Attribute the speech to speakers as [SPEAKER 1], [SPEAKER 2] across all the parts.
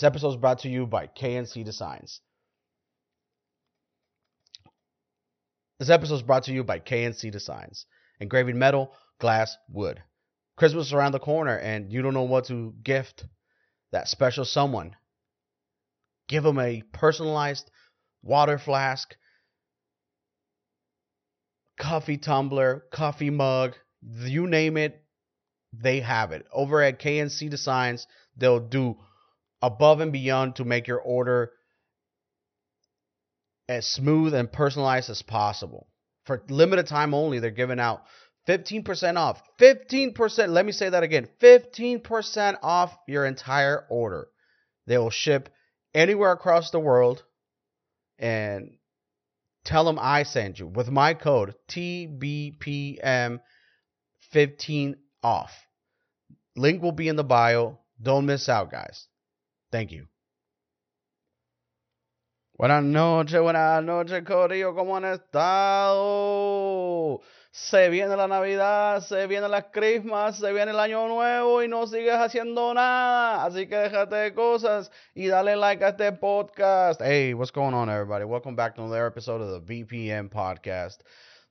[SPEAKER 1] This episode is brought to you by KNC Designs. This episode is brought to you by KNC Designs. Engraving metal, glass, wood. Christmas is around the corner and you don't know what to gift that special someone. Give them a personalized water flask, coffee tumbler, coffee mug, you name it, they have it. Over at KNC Designs, they'll do above and beyond to make your order as smooth and personalized as possible. For limited time only, they're giving out 15% off. 15%, let me say that again 15% off your entire order. They will ship anywhere across the world and tell them I sent you with my code TBPM15 off. Link will be in the bio. Don't miss out, guys. Thank you. Buenas noches, buenas noches, Corillo, ¿cómo han estado? Se viene la Navidad, se viene las Christmas, se viene el Año Nuevo y no sigues haciendo nada. Así que déjate de cosas y dale like a este podcast. Hey, what's going on, everybody? Welcome back to another episode of the BPM podcast,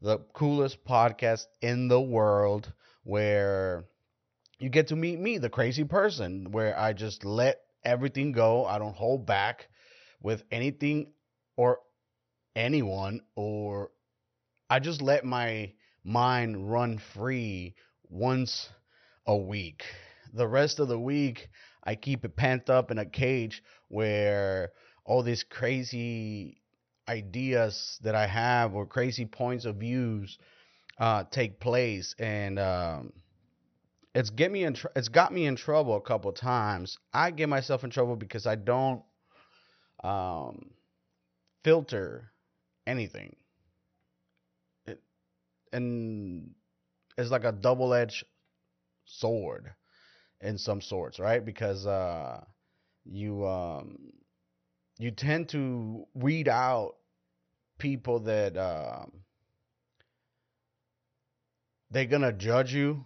[SPEAKER 1] the coolest podcast in the world where you get to meet me, the crazy person, where I just let everything go. I don't hold back with anything or anyone, or I just let my mind run free once a week. The rest of the week, I keep it pent up in a cage where all these crazy ideas that I have or crazy points of views uh, take place, and um, it's get me in tr- it's got me in trouble a couple times. I get myself in trouble because I don't um, filter anything. It, and it's like a double-edged sword in some sorts, right? Because uh, you um, you tend to weed out people that um, they're gonna judge you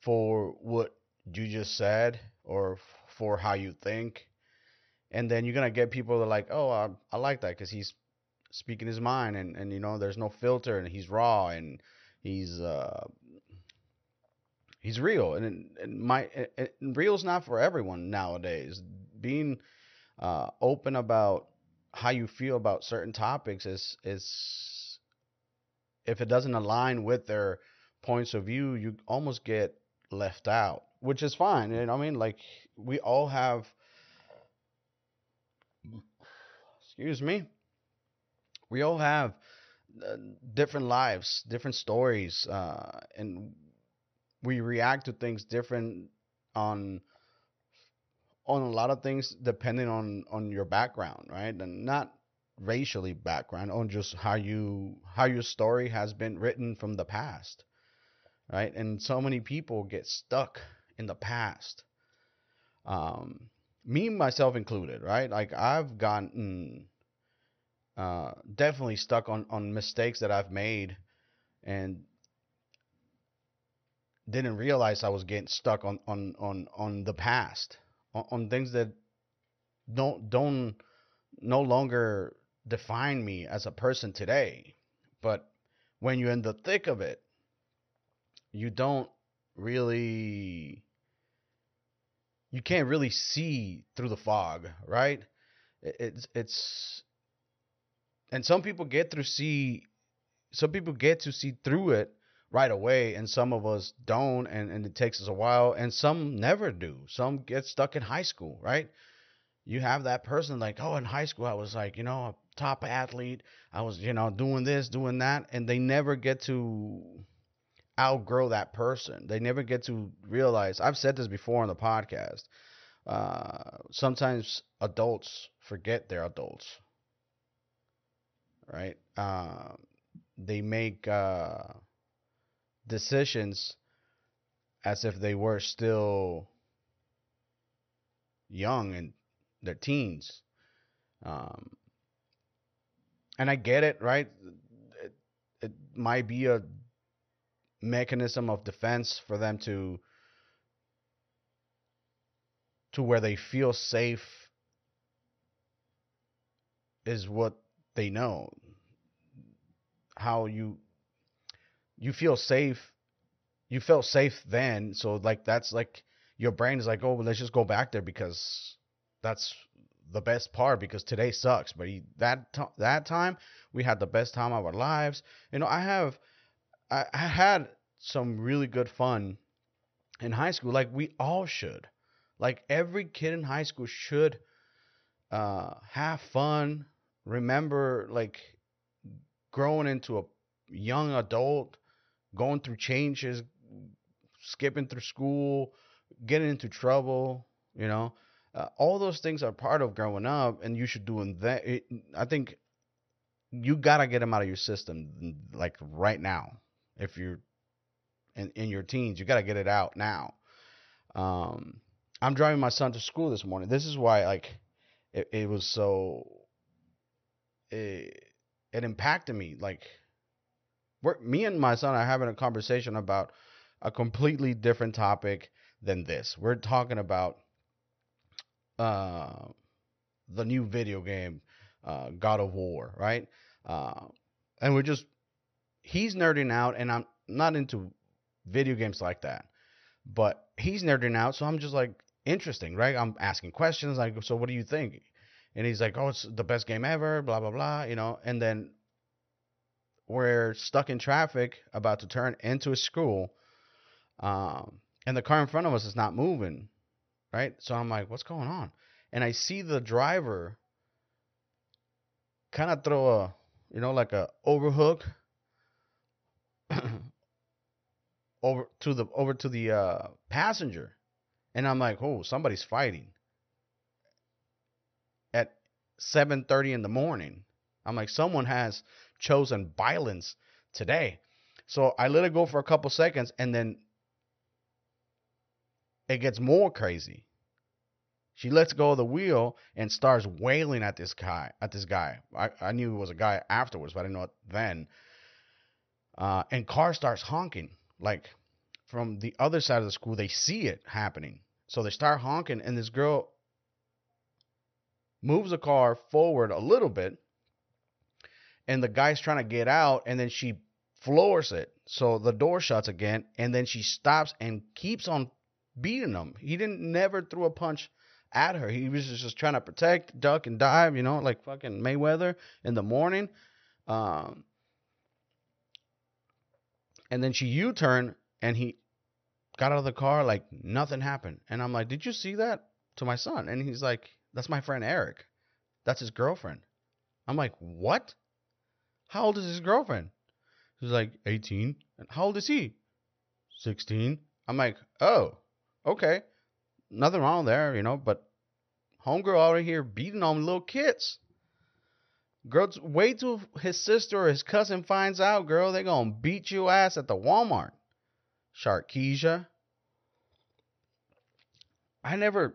[SPEAKER 1] for what you just said or f- for how you think. And then you're gonna get people that are like oh i, I like that because he's speaking his mind and, and you know there's no filter and he's raw and he's uh he's real. And, and my and real's not for everyone nowadays. Being uh open about how you feel about certain topics is is if it doesn't align with their points of view you almost get left out which is fine you know i mean? Like we all have excuse me? We all have uh, different lives different stories uh, and we react to things different on on a lot of things depending on on your background right? And not racially background on just how you how your story has been written from the past right? And so many people get stuck in the past. Um me myself included right? Like i've gotten uh definitely stuck on on mistakes that i've made and didn't realize i was getting stuck on on on on the past on, on things that don't don't no longer define me as a person today. But when you're in the thick of it you don't really you can't really see through the fog, right? It's it's and some people get through see some people get to see through it right away and some of us don't and, and it takes us a while and some never do. Some get stuck in high school, right? You have that person like, oh, in high school I was like, you know, a top athlete. I was, you know, doing this, doing that, and they never get to outgrow that person. They never get to realize. I've said this before on the podcast. Uh, sometimes adults forget they're adults, right? Uh, they make uh, decisions as if they were still young and their teens. Um, and I get it, right? It, it might be a mechanism of defense for them to to where they feel safe is what they know. How you you feel safe you felt safe then, so like that's like your brain is like, oh, well, let's just go back there because that's the best part because today sucks. But he, that that time we had the best time of our lives. You know, I have I, I had some really good fun in high school, like we all should. Like every kid in high school should uh, have fun. Remember, like growing into a young adult, going through changes, skipping through school, getting into trouble, you know. Uh, all those things are part of growing up, and you should do that. I think you gotta get them out of your system, like right now. If you're in, in your teens, you gotta get it out now. Um, I'm driving my son to school this morning. This is why, like, it, it was so. It, it impacted me. Like, we're, me and my son are having a conversation about a completely different topic than this. We're talking about uh, the new video game, uh, God of War, right? Uh, and we're just he's nerding out, and I'm not into video games like that, but he's nerding out, so I'm just like interesting, right? I'm asking questions like, so what do you think? And he's like, oh, it's the best game ever, blah blah blah, you know. And then we're stuck in traffic, about to turn into a school, um, and the car in front of us is not moving, right? So I'm like, what's going on? And I see the driver kind of throw a, you know, like a overhook over to the over to the uh, passenger, and I'm like, oh, somebody's fighting at 7:30 in the morning. I'm like, someone has chosen violence today. So I let it go for a couple seconds, and then it gets more crazy. She lets go of the wheel and starts wailing at this guy. At this guy, I, I knew it was a guy afterwards, but I didn't know it then. Uh, and car starts honking like from the other side of the school. They see it happening, so they start honking, and this girl moves the car forward a little bit, and the guy's trying to get out, and then she floors it, so the door shuts again, and then she stops and keeps on beating him. He didn't never threw a punch at her. He was just trying to protect, duck, and dive. You know, like fucking Mayweather in the morning. Um, and then she U-turned and he got out of the car like nothing happened. And I'm like, "Did you see that?" To my son, and he's like, "That's my friend Eric. That's his girlfriend." I'm like, "What? How old is his girlfriend?" He's like, 18. And how old is he? 16. I'm like, "Oh." okay, nothing wrong there, you know, but homegirl out here beating on little kids. Girls, wait till his sister or his cousin finds out, girl. They're gonna beat you ass at the Walmart. Sharkeisha. I never.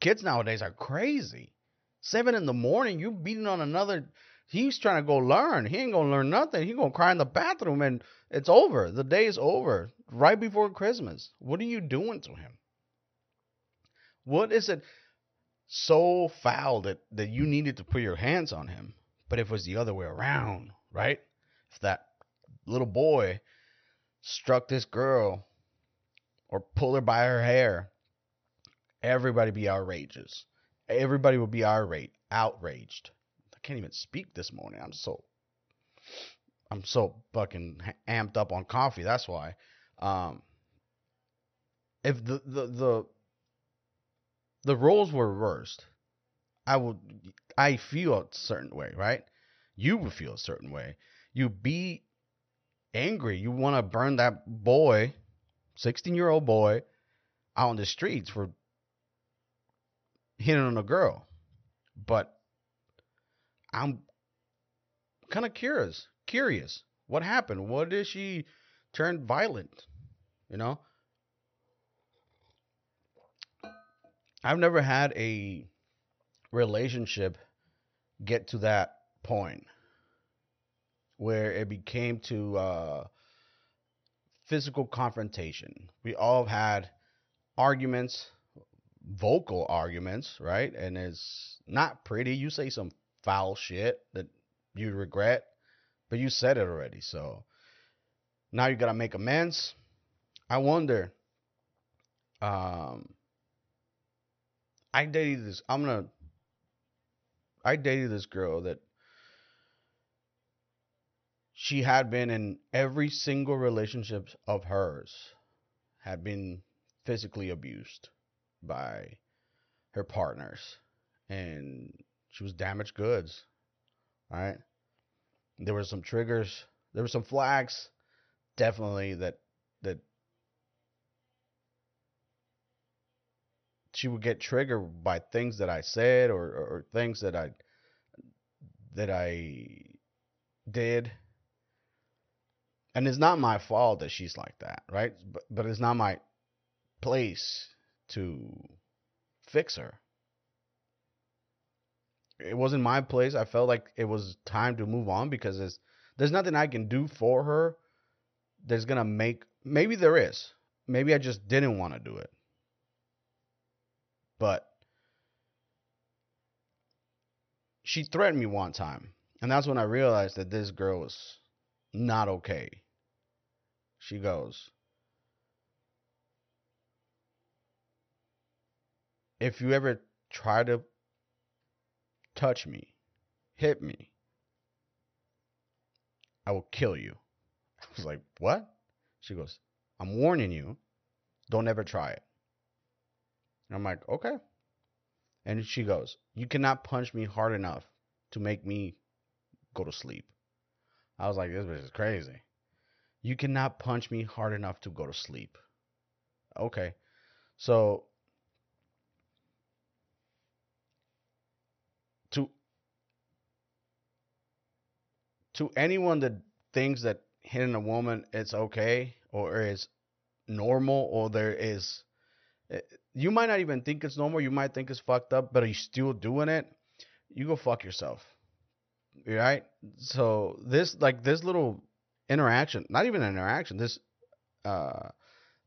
[SPEAKER 1] Kids nowadays are crazy. Seven in the morning, you beating on another He's trying to go learn. He ain't gonna learn nothing. He gonna cry in the bathroom and it's over. The day is over. Right before Christmas. What are you doing to him? What is it so foul that, that you needed to put your hands on him? But if it was the other way around, right? If that little boy struck this girl or pulled her by her hair, everybody be outrageous. Everybody would be irate, outraged I can't even speak this morning. I'm so I'm so fucking amped up on coffee. That's why. Um, if the the the the roles were reversed, I would I feel a certain way, right? You would feel a certain way. You'd be angry. You want to burn that boy, 16 year old boy, out on the streets for hitting on a girl. But I'm kind of curious. Curious. What happened? What did she turn violent? You know? I've never had a relationship get to that point where it became to uh, physical confrontation. We all have had arguments, vocal arguments, right? And it's not pretty. You say some foul shit that you regret, but you said it already. So now you gotta make amends. I wonder. Um, I dated this. I'm gonna. I dated this girl that she had been in every single relationship of hers had been physically abused by her partners and she was damaged goods right there were some triggers there were some flags definitely that that she would get triggered by things that I said or, or, or things that I that I did and it's not my fault that she's like that, right? But but it's not my place to fix her. It wasn't my place. I felt like it was time to move on because there's there's nothing I can do for her that's gonna make maybe there is. Maybe I just didn't want to do it. But she threatened me one time. And that's when I realized that this girl was not okay. She goes, If you ever try to touch me, hit me, I will kill you. I was like, What? She goes, I'm warning you, don't ever try it. And I'm like, Okay. And she goes, You cannot punch me hard enough to make me go to sleep. I was like, This bitch is crazy. You cannot punch me hard enough to go to sleep. Okay. So to to anyone that thinks that hitting a woman it's okay or is normal or there is you might not even think it's normal you might think it's fucked up but are you still doing it? You go fuck yourself right? So this like this little interaction, not even an interaction, this uh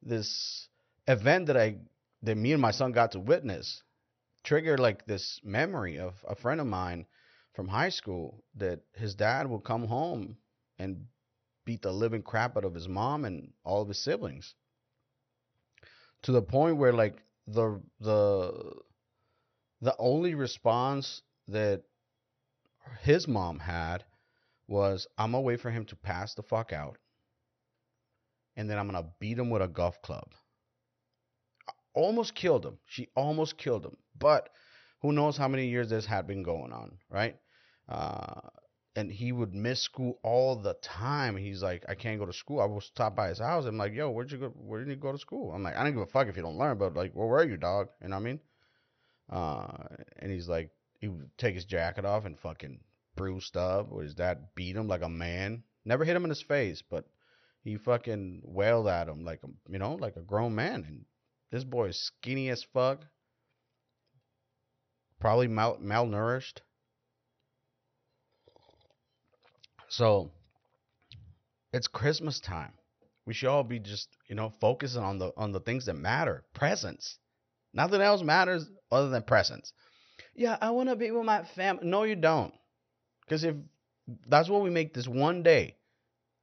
[SPEAKER 1] this event that I that me and my son got to witness triggered like this memory of a friend of mine from high school that his dad would come home and beat the living crap out of his mom and all of his siblings to the point where like the the the only response that his mom had was I'm gonna wait for him to pass the fuck out, and then I'm gonna beat him with a golf club. Almost killed him. She almost killed him, but who knows how many years this had been going on, right? Uh, and he would miss school all the time. He's like, I can't go to school. I was stopped by his house. I'm like, yo, where'd you go? Where did you go to school? I'm like, I don't give a fuck if you don't learn, but like, where were you, dog? You know what I mean? Uh, and he's like, he would take his jacket off and fucking bruised up, or his dad beat him like a man. Never hit him in his face, but he fucking wailed at him like a you know like a grown man. And this boy is skinny as fuck, probably mal- malnourished. So it's Christmas time. We should all be just you know focusing on the on the things that matter. Presents. Nothing else matters other than presents. Yeah, I want to be with my family. No, you don't. Because if that's what we make this one day,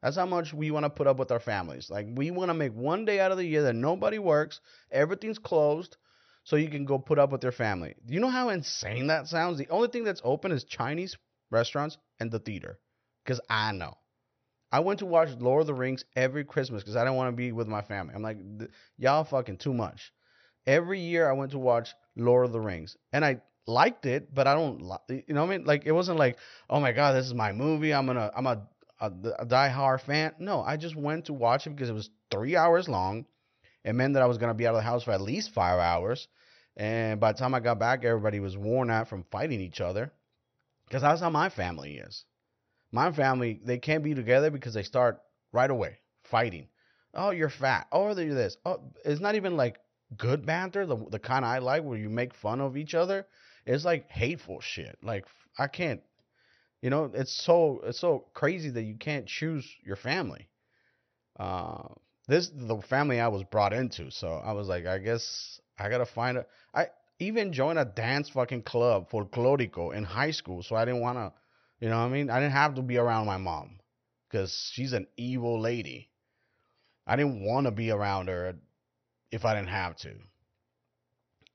[SPEAKER 1] that's how much we want to put up with our families. Like we want to make one day out of the year that nobody works, everything's closed, so you can go put up with your family. Do you know how insane that sounds? The only thing that's open is Chinese restaurants and the theater. Because I know. I went to watch Lord of the Rings every Christmas because I didn't want to be with my family. I'm like, y'all fucking too much. Every year I went to watch Lord of the Rings, and I liked it, but I don't, you know what I mean? Like it wasn't like, oh my god, this is my movie. I'm gonna, I'm a, a, a die-hard fan. No, I just went to watch it because it was three hours long. It meant that I was gonna be out of the house for at least five hours, and by the time I got back, everybody was worn out from fighting each other. Because that's how my family is. My family, they can't be together because they start right away fighting. Oh, you're fat. Oh, you're this. Oh, it's not even like good banter, the the kind I like, where you make fun of each other. It's like hateful shit. Like I can't, you know, it's so it's so crazy that you can't choose your family. Uh, this the family I was brought into, so I was like, I guess I gotta find a. I even joined a dance fucking club, for folklorico, in high school, so I didn't wanna, you know what I mean? I didn't have to be around my mom, cause she's an evil lady. I didn't want to be around her if I didn't have to.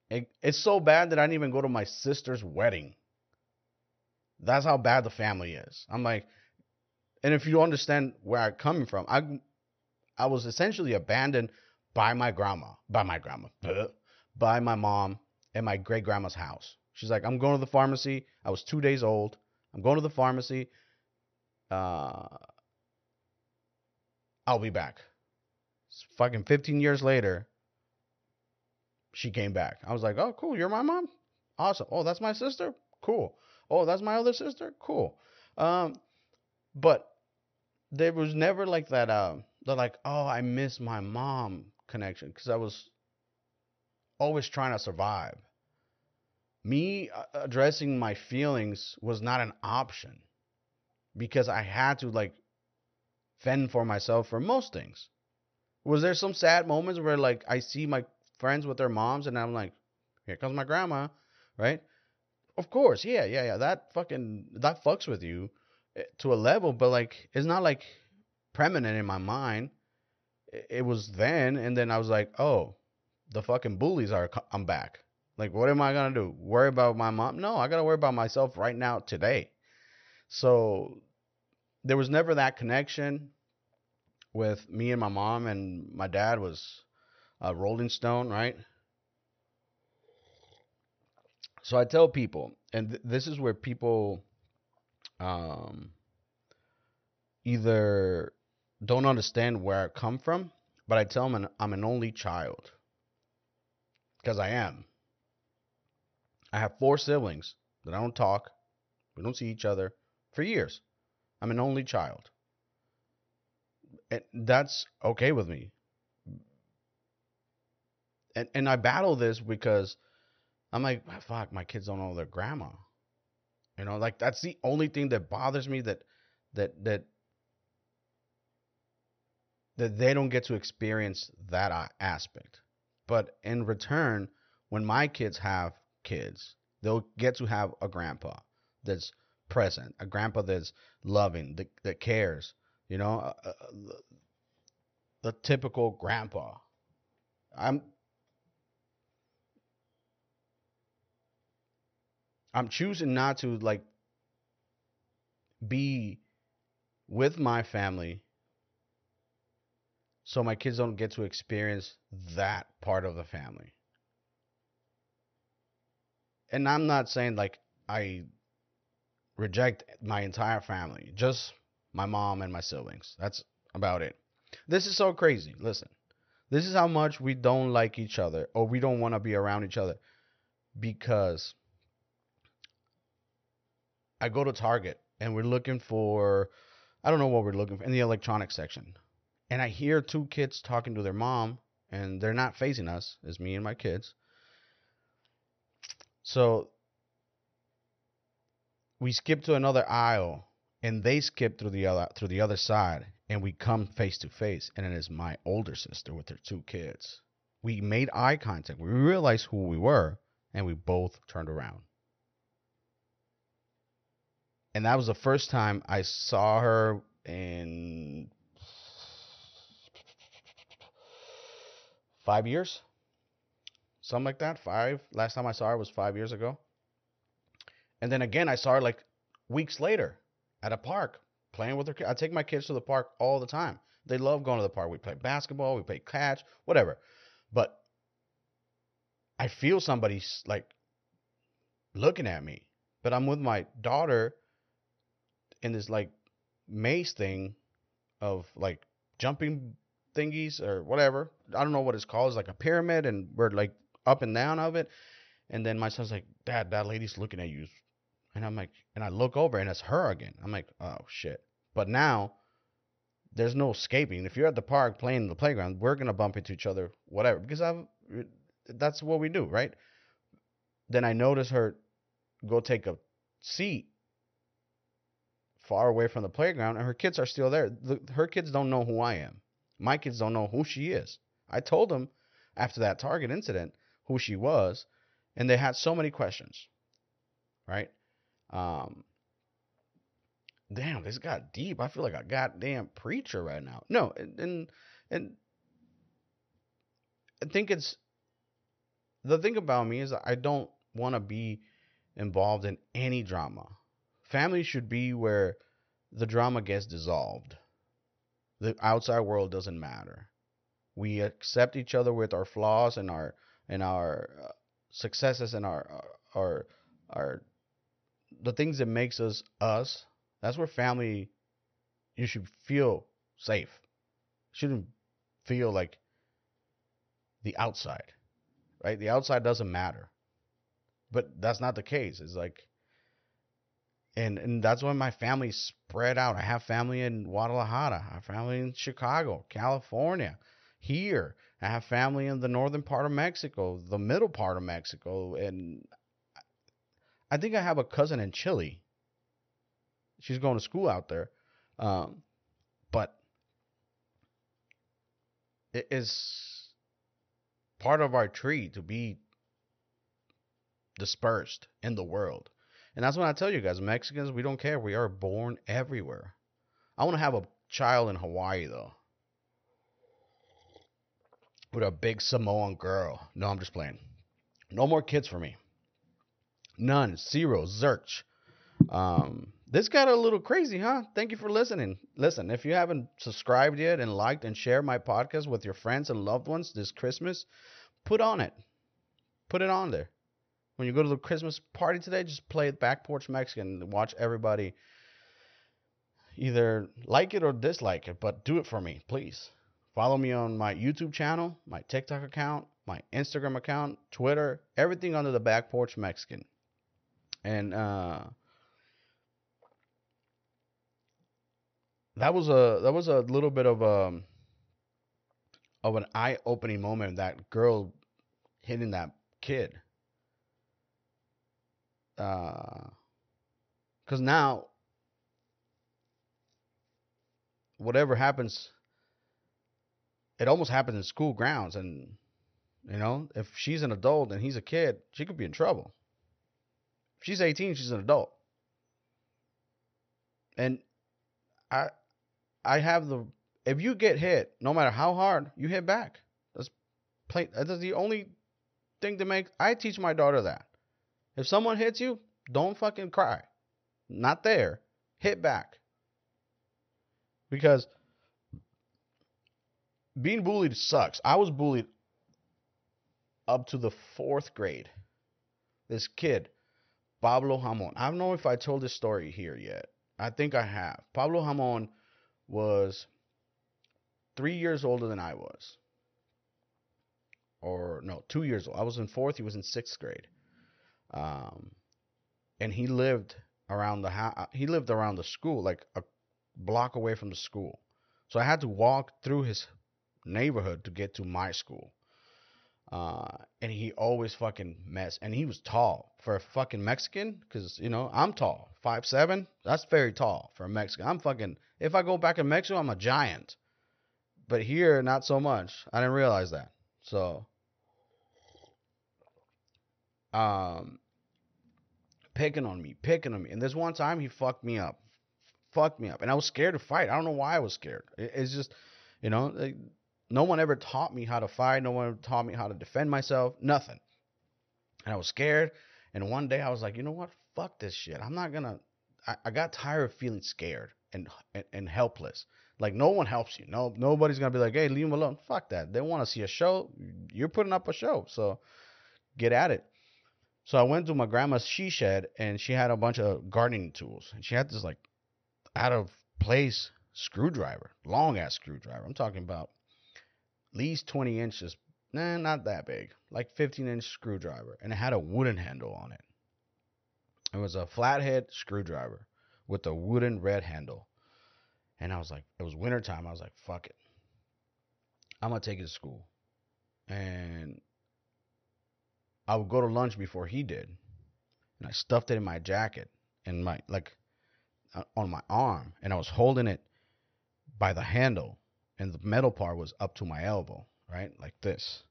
[SPEAKER 1] It, it's so bad that I didn't even go to my sister's wedding. That's how bad the family is. I'm like, and if you understand where I'm coming from, I I was essentially abandoned by my grandma, by my grandma, by my mom at my great grandma's house. She's like, I'm going to the pharmacy. I was two days old. I'm going to the pharmacy. Uh, I'll be back. It's fucking 15 years later, she came back. I was like, oh, cool. You're my mom? Awesome. Oh, that's my sister? Cool. Oh, that's my other sister? Cool. Um, but there was never like that, uh, the like, oh, I miss my mom connection because I was always trying to survive. Me uh, addressing my feelings was not an option because I had to like fend for myself for most things. Was there some sad moments where like I see my friends with their moms and I'm like, here comes my grandma, right? Of course, yeah, yeah, yeah. That fucking that fucks with you eh, to a level, but like it's not like permanent in my mind. It was then, and then I was like, oh, the fucking bullies are. I'm back. Like, what am I gonna do? Worry about my mom? No, I gotta worry about myself right now, today. So there was never that connection with me and my mom, and my dad was a Rolling Stone, right? So I tell people, and th- this is where people um, either don't understand where I come from, but I tell them I'm an only child because I am. I have four siblings that I don't talk, we don't see each other for years. I'm an only child. And that's okay with me. And and I battle this because I'm like, ah, fuck, my kids don't know their grandma. You know, like that's the only thing that bothers me that that that that they don't get to experience that aspect. But in return, when my kids have kids, they'll get to have a grandpa that's present, a grandpa that's loving, that, that cares, you know, uh, uh, the, the typical grandpa. I'm I'm choosing not to like be with my family so my kids don't get to experience that part of the family. And I'm not saying like I reject my entire family, just my mom and my siblings. That's about it. This is so crazy. Listen, this is how much we don't like each other or we don't want to be around each other because I go to Target and we're looking for, I don't know what we're looking for in the electronics section. And I hear two kids talking to their mom and they're not facing us, it's me and my kids. So we skip to another aisle and they skip through the other through the other side and we come face to face and it is my older sister with her two kids. We made eye contact. We realized who we were and we both turned around. And that was the first time i saw her in five years something like that five last time i saw her was five years ago and then again, I saw her like weeks later at a park playing with her. I take my kids to the park all the time. They love going to the park. We play basketball, we play catch, whatever. But I feel somebody's like looking at me. But I'm with my daughter in this like maze thing of like jumping thingies or whatever. I don't know what it's called. It's like a pyramid and we're like up and down of it. And then my son's like, Dad, that lady's looking at you. And I'm like, and I look over and it's her again. I'm like, oh shit. But now there's no escaping. If you're at the park playing in the playground, we're gonna bump into each other, whatever, because I've eh, that's what we do, right? Then I notice her go take a seat far away from the playground, and her kids are still there. The, her kids don't know who I am. My kids don't know who she is. I told them after that Target incident who she was, and they had so many questions, right? Um, damn, this got deep. I feel like a goddamn preacher right now. No, and and, and I think it's the thing about me is I don't want to be involved in any drama. Family should be where the drama gets dissolved. The outside world doesn't matter. We accept each other with our flaws and our and our uh, successes and our uh, our our the things that makes us us. That's where family you should feel safe. Shouldn't feel like the outside. Right? The outside doesn't matter. But that's not the case. It's like and and that's why my family spread out. I have family in Guadalajara. I have family in Chicago, California, here. I have family in the northern part of Mexico, the middle part of Mexico, and I think I have a cousin in Chile. She's going to school out there, um, but it is part of our tree to be dispersed in the world and that's what I tell you guys Mexicans, we don't care. We are born everywhere. I want to have a child in Hawaii, though. With a big Samoan girl. No, I'm just playing. No more kids for me. None. Zero. Zerch. Um, this got a little crazy, huh? Thank you for listening. Listen, if you haven't subscribed yet and liked and shared my podcast with your friends and loved ones this Christmas, put on it. Put it on there. When you go to the Christmas party today, just play Back Porch Mexican and watch everybody either like it or dislike it, but do it for me, please. Follow me on my YouTube channel, my TikTok account, my Instagram account, Twitter, everything under the Back Porch Mexican. And uh, that was a that was a little bit of a um, of an eye-opening moment. That girl hitting that kid because uh, now whatever happens it almost happens in school grounds and you know if she's an adult and he's a kid she could be in trouble if she's 18 she's an adult and i i have the if you get hit no matter how hard you hit back that's plain that's the only thing to make i teach my daughter that if someone hits you, don't fucking cry. Not there. Hit back. Because being bullied sucks. I was bullied up to the fourth grade. This kid, Pablo Hamon. I don't know if I told this story here yet. I think I have. Pablo Hamon was three years older than I was. Or no, two years old. I was in fourth, he was in sixth grade. Um, and he lived around the. He lived around the school, like a block away from the school. So I had to walk through his neighborhood to get to my school. Uh, and he always fucking mess. And he was tall for a fucking Mexican, because you know I'm tall, five seven. That's very tall for a Mexican. I'm fucking. If I go back in Mexico, I'm a giant. But here, not so much. I didn't realize that. So um, picking on me, picking on me. And this one time he fucked me up, fucked me up, and I was scared to fight. I don't know why I was scared. It, it's just, you know, like, no one ever taught me how to fight. No one taught me how to defend myself. Nothing. And I was scared. And one day I was like, you know what? Fuck this shit. I'm not gonna. I, I got tired of feeling scared and, and and helpless. Like no one helps you. No, nobody's gonna be like, hey, leave him alone. Fuck that. They want to see a show. You're putting up a show, so get at it. So I went to my grandma's she shed and she had a bunch of gardening tools. And she had this like out of place screwdriver, long ass screwdriver. I'm talking about least 20 inches. Nah, not that big. Like 15 inch screwdriver. And it had a wooden handle on it. It was a flathead screwdriver with a wooden red handle. And I was like, it was wintertime. I was like, fuck it. I'm going to take it to school. And I would go to lunch before he did, and I stuffed it in my jacket and my like uh, on my arm, and I was holding it by the handle, and the metal part was up to my elbow, right, like this.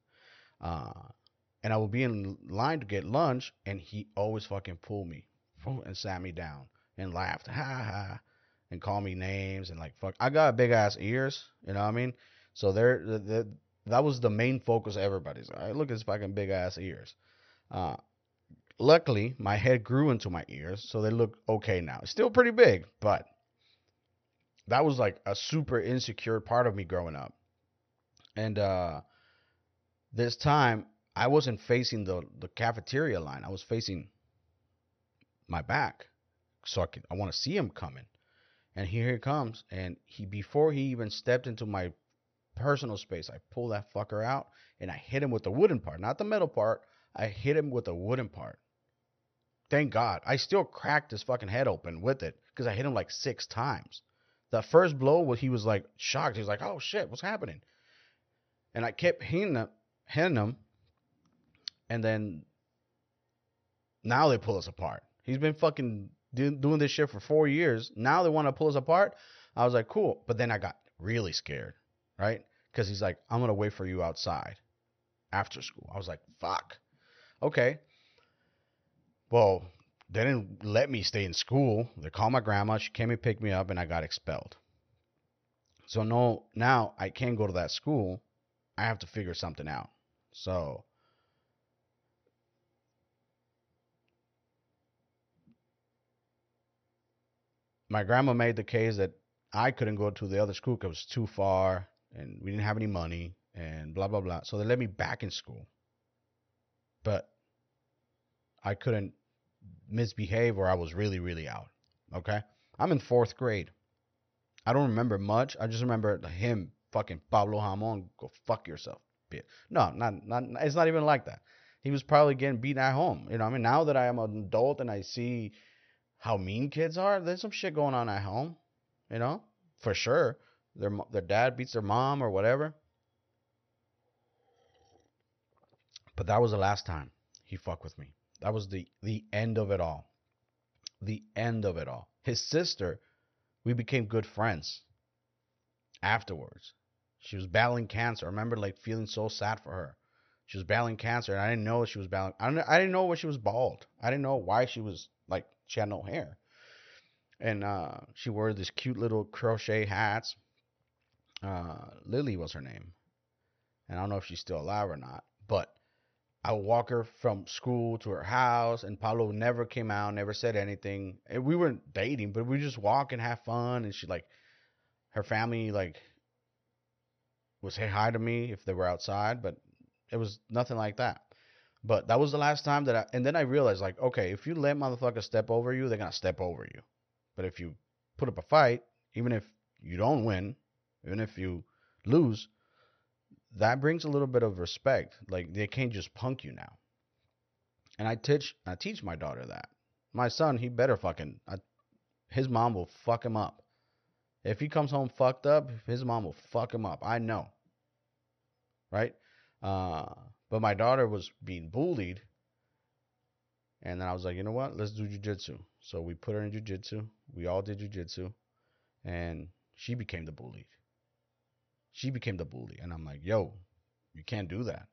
[SPEAKER 1] Uh, and I would be in line to get lunch, and he always fucking pulled me and sat me down and laughed, ha ha, and called me names and like fuck. I got big ass ears, you know what I mean? So there, the, the, that was the main focus of everybody's. I look at his fucking big ass ears. Uh, luckily, my head grew into my ears, so they look okay now. Still pretty big, but that was like a super insecure part of me growing up. And uh, this time, I wasn't facing the the cafeteria line. I was facing my back, so I I want to see him coming. And here he comes, and he before he even stepped into my personal space, I pull that fucker out and I hit him with the wooden part, not the metal part. I hit him with the wooden part. Thank God. I still cracked his fucking head open with it because I hit him like six times. The first blow, he was like shocked. He was like, "Oh shit, what's happening?" And I kept hitting him, hitting him, and then now they pull us apart. He's been fucking doing this shit for four years. Now they want to pull us apart. I was like, cool. But then I got really scared, right? Because he's like, I'm gonna wait for you outside after school. I was like, fuck. Okay. Well, they didn't let me stay in school. They called my grandma. She came and picked me up, and I got expelled. So no, now I can't go to that school. I have to figure something out. So my grandma made the case that I couldn't go to the other school because it was too far and we didn't have any money and blah blah blah. So they let me back in school. But I couldn't misbehave or I was really, really out. Okay? I'm in fourth grade. I don't remember much. I just remember him fucking Pablo Hamon, go fuck yourself. No, not not it's not even like that. He was probably getting beaten at home. You know, I mean now that I am an adult and I see how mean kids are, there's some shit going on at home. You know? For sure. Their their dad beats their mom or whatever. But that was the last time he fucked with me. That was the the end of it all. The end of it all. His sister, we became good friends afterwards. She was battling cancer. I remember like feeling so sad for her. She was battling cancer, and I didn't know she was battling. I didn't, I didn't know why she was bald. I didn't know why she was like she had no hair, and uh, she wore these cute little crochet hats. Uh, Lily was her name, and I don't know if she's still alive or not. I would walk her from school to her house, and Pablo never came out, never said anything. And we weren't dating, but we just walk and have fun. And she like, her family like would say hi to me if they were outside, but it was nothing like that. But that was the last time that I, and then I realized like, okay, if you let motherfuckers step over you, they're gonna step over you. But if you put up a fight, even if you don't win, even if you lose, that brings a little bit of respect. Like they can't just punk you now. And I teach I teach my daughter that. My son, he better fucking I, his mom will fuck him up. If he comes home fucked up, his mom will fuck him up. I know. Right? Uh, but my daughter was being bullied. And then I was like, you know what? Let's do jujitsu. So we put her in jujitsu. We all did jujitsu. And she became the bully she became the bully. And I'm like, yo, you can't do that.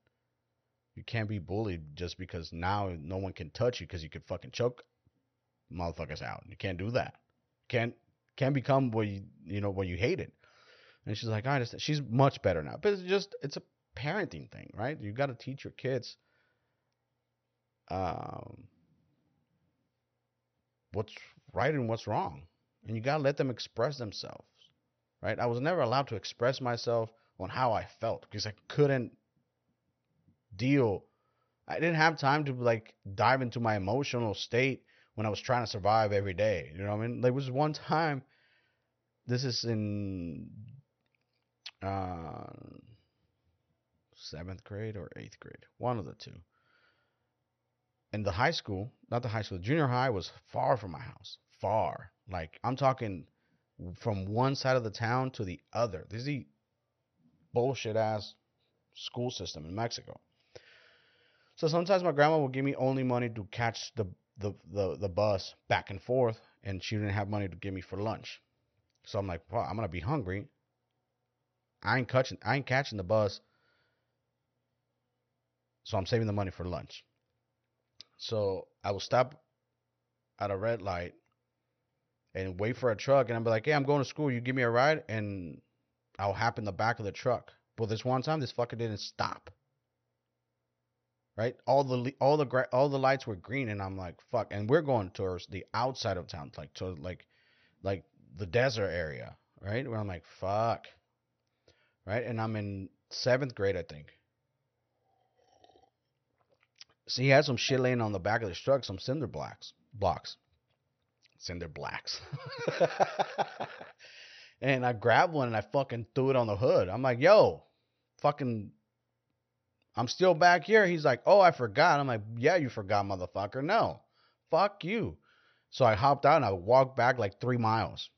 [SPEAKER 1] You can't be bullied just because now no one can touch you because you could fucking choke motherfuckers out. You can't do that. Can't can't become what you you know what you hated. And she's like, I understand. She's much better now. But it's just it's a parenting thing, right? You got to teach your kids um, what's right and what's wrong, and you got to let them express themselves right? I was never allowed to express myself on how I felt because I couldn't deal. I didn't have time to like dive into my emotional state when I was trying to survive every day. You know what I mean? There was one time. This is in uh, seventh grade or eighth grade, one of the two. And the high school, not the high school, junior high was far from my house. Far. Like I'm talking from one side of the town to the other. This is the bullshit ass school system in Mexico. So sometimes my grandma would give me only money to catch the, the, the, the bus back and forth, and she didn't have money to give me for lunch. So I'm like, well, I'm gonna be hungry. I ain't catching I ain't catching the bus So I'm saving the money for lunch. So I will stop at a red light and wait for a truck and be like, hey, I'm going to school. You give me a ride and I'll hop in the back of the truck. But this one time, this fucker didn't stop. Right? All the all the all the lights were green, and I'm like, fuck. And we're going towards the outside of town, like to like like the desert area, right? Where I'm like, fuck. Right? And I'm in seventh grade, I think. So he had some shit laying on the back of the truck, some cinder blocks, blocks, cinder blacks. and I grabbed one and I fucking threw it on the hood. I'm like, yo, fucking, I'm still back here. He's like, oh, I forgot. I'm like, yeah, you forgot, motherfucker. No, fuck you. So I hopped out and I walked back like three miles.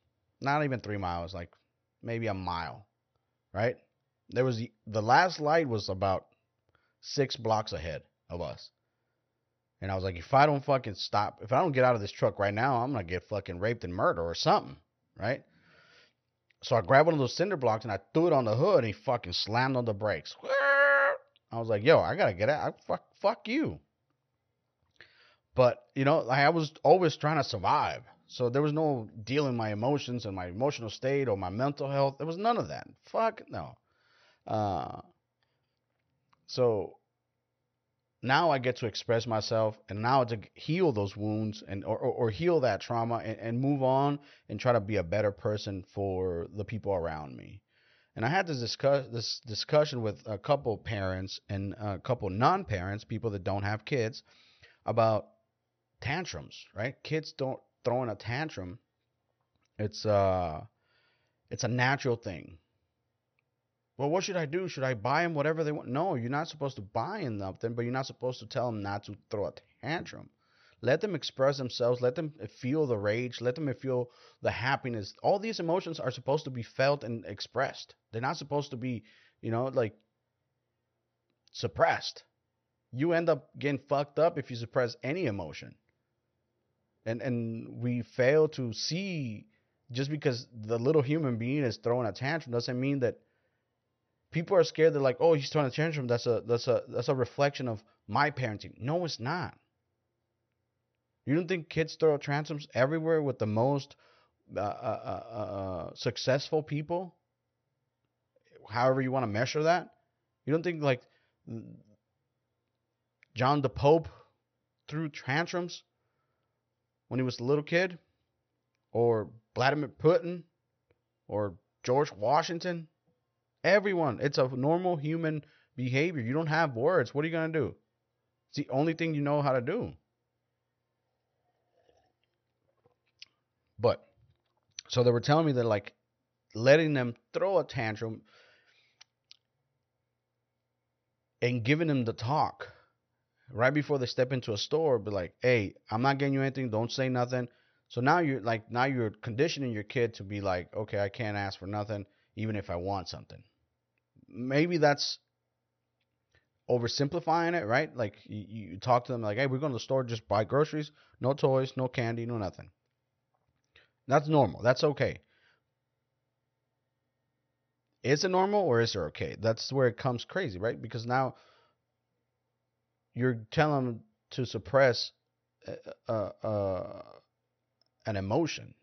[SPEAKER 1] Not even three miles, like maybe a mile, right? There was the, the last light was about six blocks ahead of us. And I was like, if I don't fucking stop, if I don't get out of this truck right now, I'm gonna get fucking raped and murdered or something, right? So I grabbed one of those cinder blocks and I threw it on the hood and he fucking slammed on the brakes. I was like, yo, I gotta get out. I, fuck, fuck you. But you know, like I was always trying to survive. So there was no dealing my emotions and my emotional state or my mental health. There was none of that. Fuck no. Uh, so now I get to express myself and now to heal those wounds and or, or, or heal that trauma and, and, move on and try to be a better person for the people around me. And I had this discuss this discussion with a couple parents and a couple non-parents, people that don't have kids, about tantrums. Right? Kids don't throwing a tantrum. It's uh, it's a natural thing well, what should I do? Should I buy them whatever they want? No, you're not supposed to buy them nothing, but you're not supposed to tell them not to throw a tantrum. Let them express themselves. Let them feel the rage. Let them feel the happiness. All these emotions are supposed to be felt and expressed. They're not supposed to be, you know, like suppressed. You end up getting fucked up if you suppress any emotion. And and we fail to see just because the little human being is throwing a tantrum doesn't mean that people are scared. They're like, "Oh, he's throwing a tantrum. That's a that's a that's a reflection of my parenting." No, it's not. You don't think kids throw tantrums everywhere with the most uh, uh, uh, uh successful people? However you want to measure that, you don't think like John the Pope threw tantrums when he was a little kid, or Vladimir Putin, or George Washington? Everyone. It's a normal human behavior. You don't have words. What are you going to do? It's the only thing you know how to do. But, so they were telling me that, like, letting them throw a tantrum and giving them the talk right before they step into a store, be like, hey, I'm not getting you anything. Don't say nothing. So now you're like, now you're conditioning your kid to be like, okay, I can't ask for nothing, even if I want something maybe that's oversimplifying it, right? Like you, you talk to them like, "Hey, we're going to the store just buy groceries, no toys, no candy, no nothing." That's normal. That's okay. Is it normal or is it okay? That's where it comes crazy, right? Because now you're telling them to suppress uh, uh, an emotion,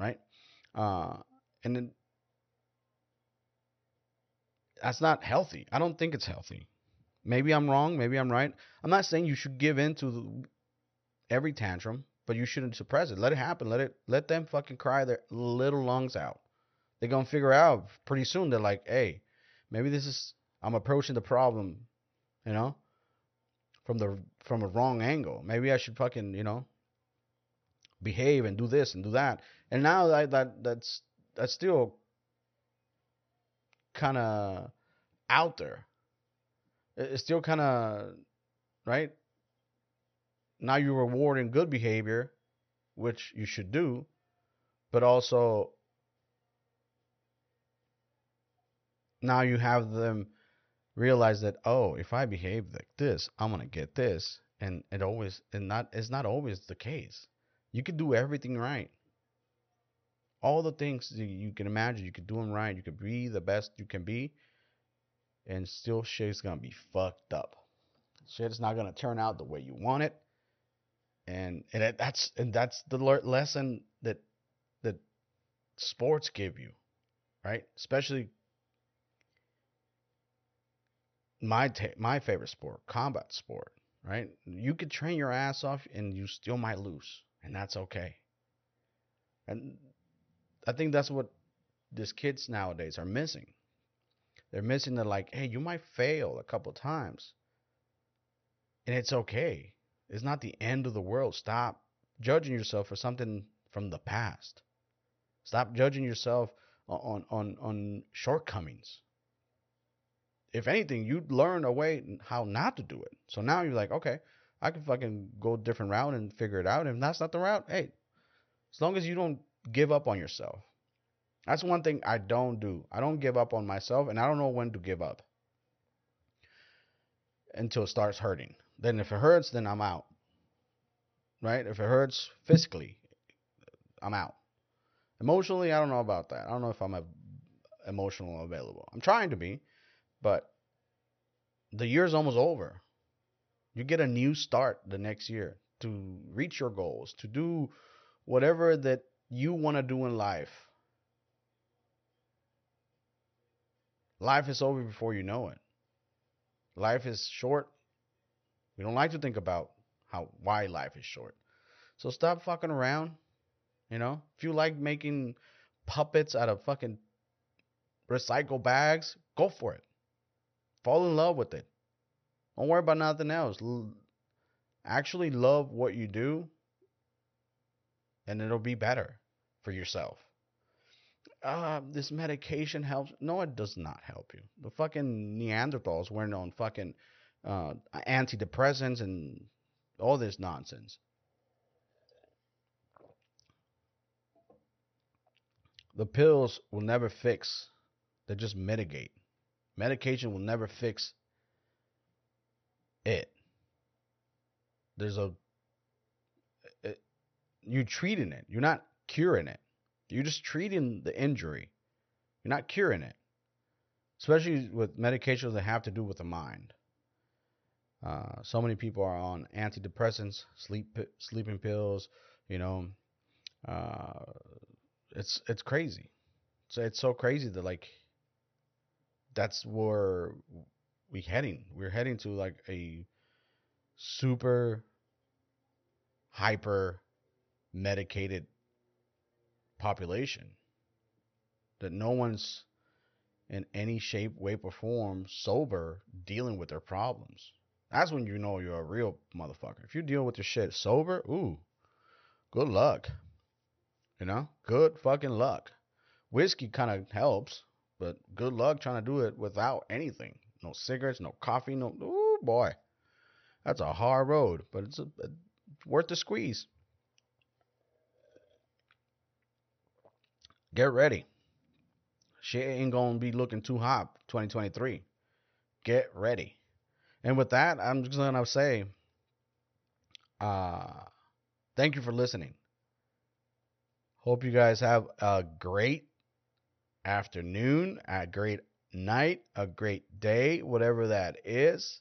[SPEAKER 1] right? Uh, and then that's not healthy. I don't think it's healthy. Maybe I'm wrong. Maybe I'm right. I'm not saying you should give in to every tantrum, but you shouldn't suppress it. Let it happen. Let it. Let them fucking cry their little lungs out. They're gonna figure out pretty soon. They're like, hey, maybe this is. I'm approaching the problem, you know, from the from a wrong angle. Maybe I should fucking, you know, behave and do this and do that. And now that that that's that's still kind of out there. It's still kind of right. Now you're rewarding good behavior, which you should do, but also now you have them realize that oh, if I behave like this, I'm gonna get this, and it always and not it's not always the case. You can do everything right all the things you can imagine, you could do them right, you could be the best you can be. and still shit's gonna be fucked up. Shit's not gonna turn out the way you want it, and and that's and that's the lesson that that sports give you, right? Especially my ta- my favorite sport, combat sport, right? You could train your ass off and you still might lose, and that's okay. And I think that's what these kids nowadays are missing. They're missing the like, hey, you might fail a couple times. And it's okay. It's not the end of the world. Stop judging yourself for something from the past. Stop judging yourself on on on shortcomings. If anything, you learn a way how not to do it. So now you're like, okay, I can fucking go a different route and figure it out. And if that's not the route, hey, as long as you don't give up on yourself. That's one thing I don't do. I don't give up on myself, and I don't know when to give up until it starts hurting. Then, if it hurts, then I'm out. Right? If it hurts physically, I'm out. Emotionally, I don't know about that. I don't know if I'm a, emotional available. I'm trying to be, but the year's almost over. You get a new start the next year to reach your goals, to do whatever that you want to do in life Life is over before you know it. Life is short. We don't like to think about how why life is short. So stop fucking around. You know, if you like making puppets out of fucking recycle bags, go for it. Fall in love with it. Don't worry about nothing else. actually love what you do, and it'll be better for yourself uh, this medication helps. No, it does not help you. The fucking Neanderthals weren't on fucking uh, antidepressants and all this nonsense. The pills will never fix, they just mitigate. Medication will never fix it. There's a, it, you're treating it, you're not curing it. You're just treating the injury. You're not curing it. Especially with medications that have to do with the mind. Uh, so many people are on antidepressants, sleep sleeping pills. You know, uh, it's it's crazy. So it's so crazy that like that's where we're heading. We're heading to like a super hyper medicated population. That no one's in any shape, way, or form sober dealing with their problems. That's when you know you're a real motherfucker. If you deal with your shit sober, ooh, good luck. You know, good fucking luck. Whiskey kind of helps, but good luck trying to do it without anything. No cigarettes, no coffee, no. Ooh, boy. That's a hard road, but it's a, a worth the squeeze. Get ready. Shit ain't gonna be looking too hot 2023. Get ready. And with that, I'm just gonna say, uh, thank you for listening. Hope you guys have a great afternoon, a great night, a great day, whatever that is.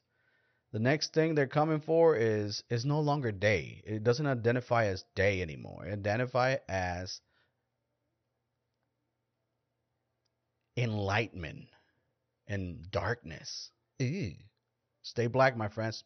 [SPEAKER 1] The next thing they're coming for is is no longer day. It doesn't identify as day anymore. Identify as enlightenment and darkness. Ew. Stay black, my friends.